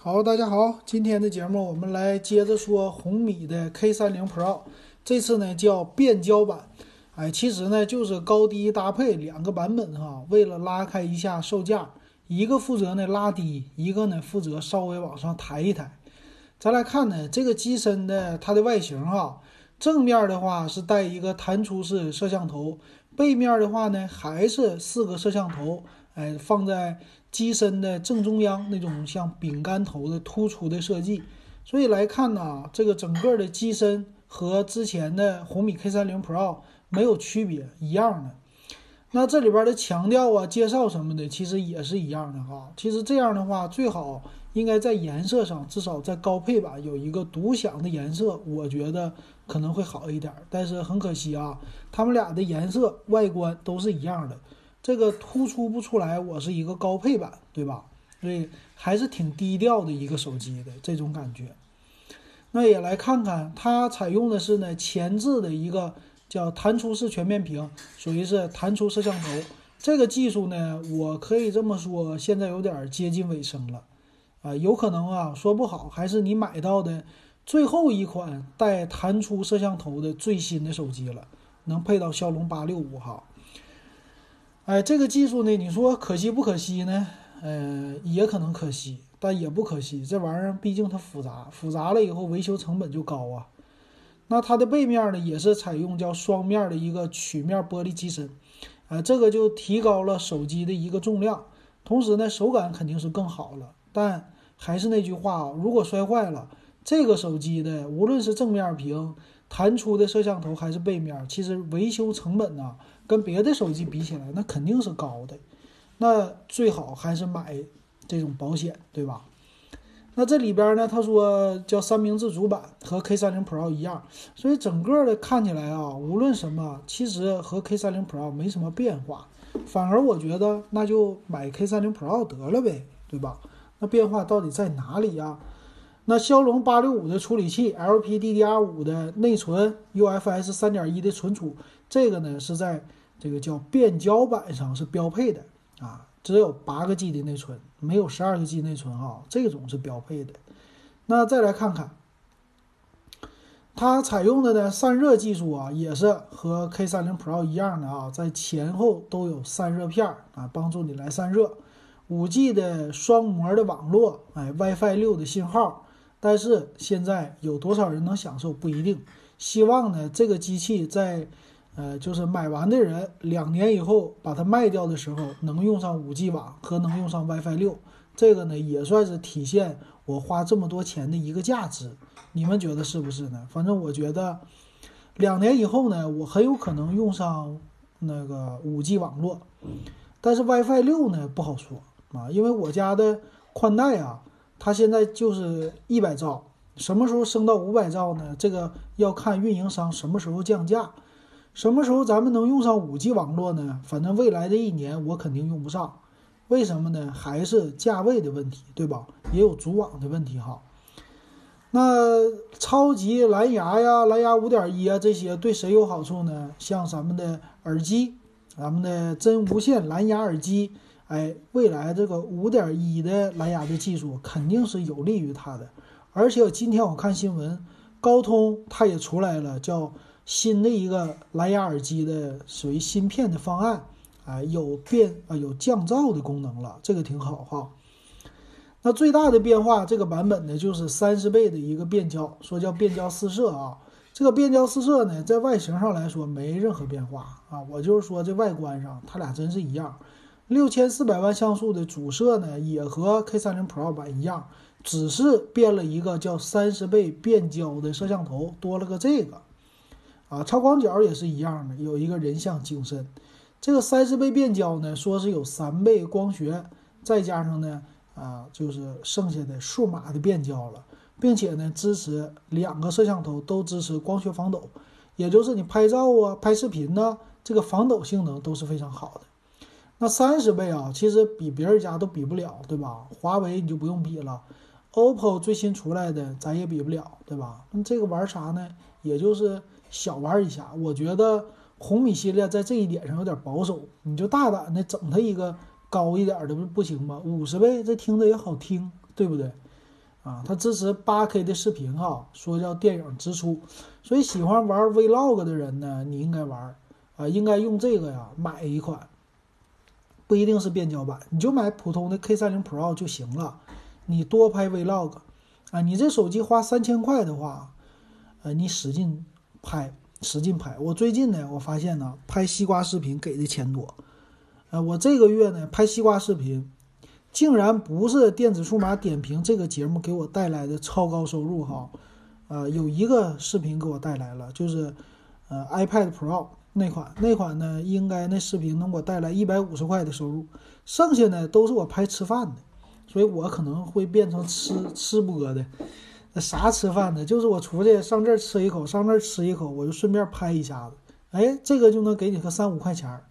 好，大家好，今天的节目我们来接着说红米的 K 三零 Pro，这次呢叫变焦版，哎，其实呢就是高低搭配两个版本哈，为了拉开一下售价，一个负责呢拉低，一个呢负责稍微往上抬一抬。咱来看呢这个机身的它的外形哈，正面的话是带一个弹出式摄像头，背面的话呢还是四个摄像头，哎，放在。机身的正中央那种像饼干头的突出的设计，所以来看呢，这个整个的机身和之前的红米 K 三零 Pro 没有区别，一样的。那这里边的强调啊、介绍什么的，其实也是一样的哈。其实这样的话，最好应该在颜色上，至少在高配版有一个独享的颜色，我觉得可能会好一点。但是很可惜啊，他们俩的颜色、外观都是一样的。这个突出不出来，我是一个高配版，对吧？所以还是挺低调的一个手机的这种感觉。那也来看看，它采用的是呢前置的一个叫弹出式全面屏，属于是弹出摄像头。这个技术呢，我可以这么说，现在有点接近尾声了啊，有可能啊，说不好还是你买到的最后一款带弹出摄像头的最新的手机了，能配到骁龙八六五哈。哎，这个技术呢，你说可惜不可惜呢？呃，也可能可惜，但也不可惜。这玩意儿毕竟它复杂，复杂了以后维修成本就高啊。那它的背面呢，也是采用叫双面的一个曲面玻璃机身，啊，这个就提高了手机的一个重量，同时呢，手感肯定是更好了。但还是那句话啊，如果摔坏了，这个手机的无论是正面屏、弹出的摄像头还是背面，其实维修成本呢？跟别的手机比起来，那肯定是高的，那最好还是买这种保险，对吧？那这里边呢，他说叫三明治主板和 K 三零 Pro 一样，所以整个的看起来啊，无论什么，其实和 K 三零 Pro 没什么变化，反而我觉得那就买 K 三零 Pro 得了呗，对吧？那变化到底在哪里呀？那骁龙八六五的处理器，LPDDR5 的内存，UFS 三点一的存储，这个呢是在。这个叫变焦版上是标配的啊，只有八个 G 的内存，没有十二个 G 内存啊，这种是标配的。那再来看看，它采用的呢散热技术啊，也是和 K 三零 Pro 一样的啊，在前后都有散热片啊，帮助你来散热。五 G 的双模的网络，哎，WiFi 六的信号，但是现在有多少人能享受不一定。希望呢这个机器在。呃，就是买完的人两年以后把它卖掉的时候，能用上五 G 网和能用上 WiFi 六，这个呢也算是体现我花这么多钱的一个价值。你们觉得是不是呢？反正我觉得，两年以后呢，我很有可能用上那个五 G 网络，但是 WiFi 六呢不好说啊，因为我家的宽带啊，它现在就是一百兆，什么时候升到五百兆呢？这个要看运营商什么时候降价。什么时候咱们能用上五 G 网络呢？反正未来的一年我肯定用不上，为什么呢？还是价位的问题，对吧？也有组网的问题哈。那超级蓝牙呀、蓝牙五点一啊这些对谁有好处呢？像咱们的耳机，咱们的真无线蓝牙耳机，哎，未来这个五点一的蓝牙的技术肯定是有利于它的。而且今天我看新闻，高通它也出来了，叫。新的一个蓝牙耳机的属于芯片的方案，啊，有变啊有降噪的功能了，这个挺好哈。那最大的变化，这个版本呢就是三十倍的一个变焦，说叫变焦四摄啊。这个变焦四摄呢，在外形上来说没任何变化啊，我就是说这外观上它俩真是一样。六千四百万像素的主摄呢，也和 K 三零 Pro 版一样，只是变了一个叫三十倍变焦的摄像头，多了个这个。啊，超广角也是一样的，有一个人像景深。这个三十倍变焦呢，说是有三倍光学，再加上呢，啊，就是剩下的数码的变焦了，并且呢，支持两个摄像头都支持光学防抖，也就是你拍照啊、拍视频呢，这个防抖性能都是非常好的。那三十倍啊，其实比别人家都比不了，对吧？华为你就不用比了，OPPO 最新出来的咱也比不了，对吧？那这个玩啥呢？也就是。小玩一下，我觉得红米系列在这一点上有点保守，你就大胆的整它一个高一点的不不行吗？五十倍，这听着也好听，对不对？啊，它支持八 K 的视频哈，说叫电影直出，所以喜欢玩 Vlog 的人呢，你应该玩啊，应该用这个呀，买一款，不一定是变焦版，你就买普通的 K30 Pro 就行了，你多拍 Vlog，啊，你这手机花三千块的话，呃，你使劲拍，使劲拍。我最近呢，我发现呢，拍西瓜视频给的钱多，呃，我这个月呢拍西瓜视频。竟然不是电子数码点评这个节目给我带来的超高收入哈，呃，有一个视频给我带来了，就是呃 iPad Pro 那款，那款呢应该那视频能给我带来一百五十块的收入，剩下呢都是我拍吃饭的，所以我可能会变成吃吃播的，那啥吃饭的，就是我出去上这儿吃一口，上那儿吃一口，我就顺便拍一下子，哎，这个就能给你个三五块钱儿。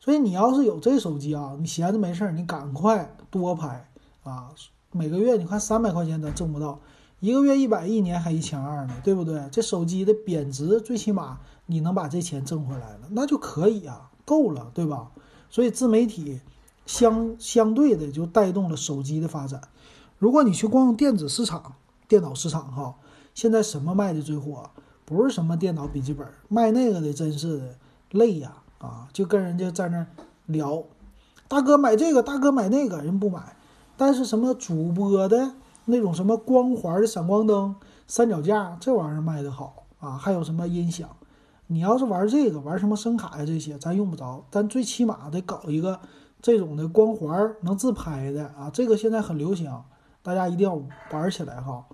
所以你要是有这手机啊，你闲着没事儿，你赶快多拍啊！每个月你看三百块钱咱挣不到，一个月一百，一年还一千二呢，对不对？这手机的贬值，最起码你能把这钱挣回来了，那就可以啊，够了，对吧？所以自媒体相相对的就带动了手机的发展。如果你去逛电子市场、电脑市场哈，现在什么卖的最火？不是什么电脑笔记本，卖那个的真是累呀。啊，就跟人家在那聊，大哥买这个，大哥买那个，人不买。但是什么主播的那种什么光环的闪光灯、三脚架，这玩意儿卖的好啊。还有什么音响，你要是玩这个，玩什么声卡呀这些，咱用不着。但最起码得搞一个这种的光环能自拍的啊，这个现在很流行，大家一定要玩起来哈。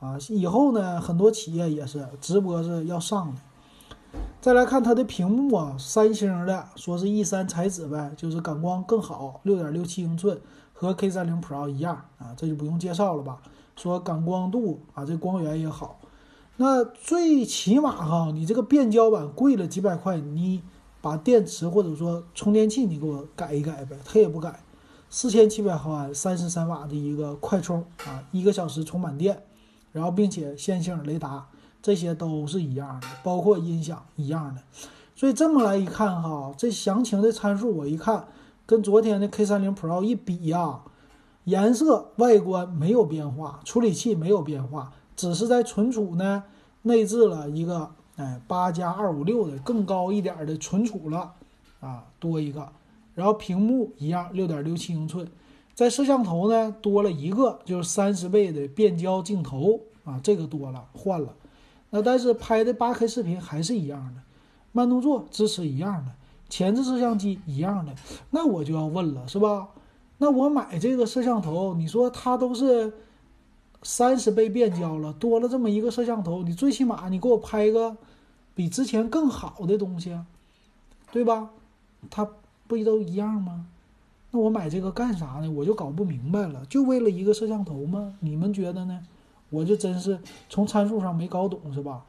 啊，以后呢，很多企业也是直播是要上的。再来看它的屏幕啊，三星的，说是 E 三材质呗，就是感光更好，六点六七英寸，和 K 三零 Pro 一样啊，这就不用介绍了吧。说感光度啊，这光源也好。那最起码哈，你这个变焦版贵了几百块，你把电池或者说充电器你给我改一改呗，它也不改。四千七百毫安，三十三瓦的一个快充啊，一个小时充满电，然后并且线性雷达。这些都是一样的，包括音响一样的，所以这么来一看哈，这详情的参数我一看，跟昨天的 K 三零 Pro 一比呀，颜色、外观没有变化，处理器没有变化，只是在存储呢内置了一个哎八加二五六的更高一点的存储了啊，多一个，然后屏幕一样六点六七英寸，在摄像头呢多了一个，就是三十倍的变焦镜头啊，这个多了换了。那但是拍的八 K 视频还是一样的，慢动作支持一样的，前置摄像机一样的，那我就要问了，是吧？那我买这个摄像头，你说它都是三十倍变焦了，多了这么一个摄像头，你最起码你给我拍个比之前更好的东西，对吧？它不都一样吗？那我买这个干啥呢？我就搞不明白了，就为了一个摄像头吗？你们觉得呢？我就真是从参数上没搞懂，是吧？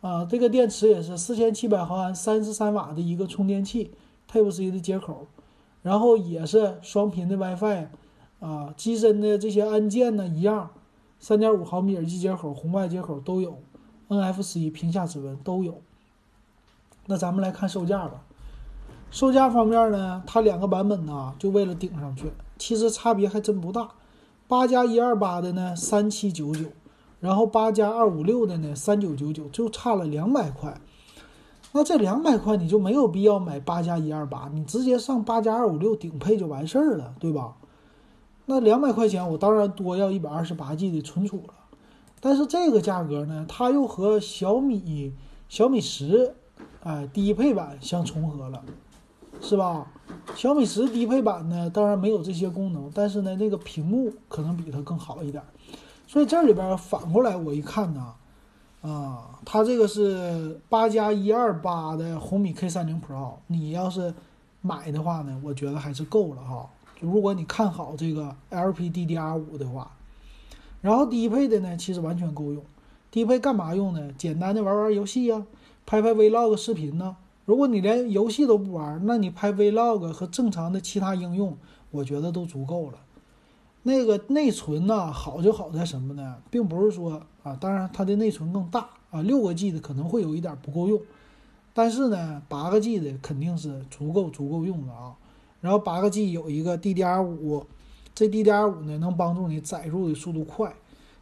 啊，这个电池也是四千七百毫安，三十三瓦的一个充电器，Type C 的接口，然后也是双频的 WiFi，啊，机身的这些按键呢一样，三点五毫米耳机接口、红外接口都有，NFC 屏下指纹都有。那咱们来看售价吧。售价方面呢，它两个版本呢，就为了顶上去，其实差别还真不大。八加一二八的呢，三七九九，然后八加二五六的呢，三九九九，就差了两百块。那这两百块你就没有必要买八加一二八，你直接上八加二五六顶配就完事儿了，对吧？那两百块钱我当然多要一百二十八 G 的存储了，但是这个价格呢，它又和小米小米十，哎，低配版相重合了。是吧？小米十低配版呢，当然没有这些功能，但是呢，那个屏幕可能比它更好一点。所以这里边反过来我一看呢，啊，它这个是八加一二八的红米 K 三零 Pro，你要是买的话呢，我觉得还是够了哈。如果你看好这个 LPDDR5 的话，然后低配的呢，其实完全够用。低配干嘛用呢？简单的玩玩游戏呀，拍拍 Vlog 视频呢。如果你连游戏都不玩，那你拍 Vlog 和正常的其他应用，我觉得都足够了。那个内存呢，好就好在什么呢？并不是说啊，当然它的内存更大啊，六个 G 的可能会有一点不够用，但是呢，八个 G 的肯定是足够足够用的啊。然后八个 G 有一个 DDR5，这 DDR5 呢能帮助你载入的速度快，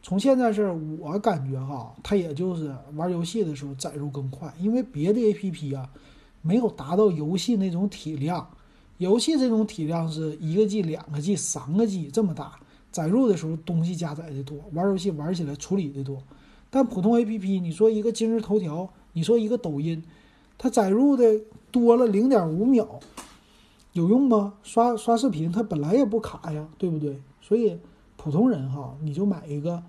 从现在是我感觉哈，它也就是玩游戏的时候载入更快，因为别的 A P P 啊没有达到游戏那种体量，游戏这种体量是一个 G、两个 G、三个 G 这么大，载入的时候东西加载的多，玩游戏玩起来处理的多。但普通 A P P，你说一个今日头条，你说一个抖音，它载入的多了零点五秒，有用吗？刷刷视频它本来也不卡呀，对不对？所以普通人哈，你就买一个。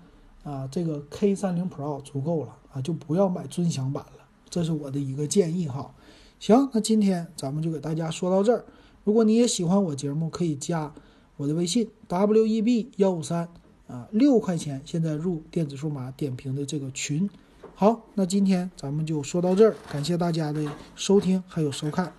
啊，这个 K 三零 Pro 足够了啊，就不要买尊享版了，这是我的一个建议哈。行，那今天咱们就给大家说到这儿。如果你也喜欢我节目，可以加我的微信 W E B 幺五三啊，六块钱现在入电子数码点评的这个群。好，那今天咱们就说到这儿，感谢大家的收听还有收看。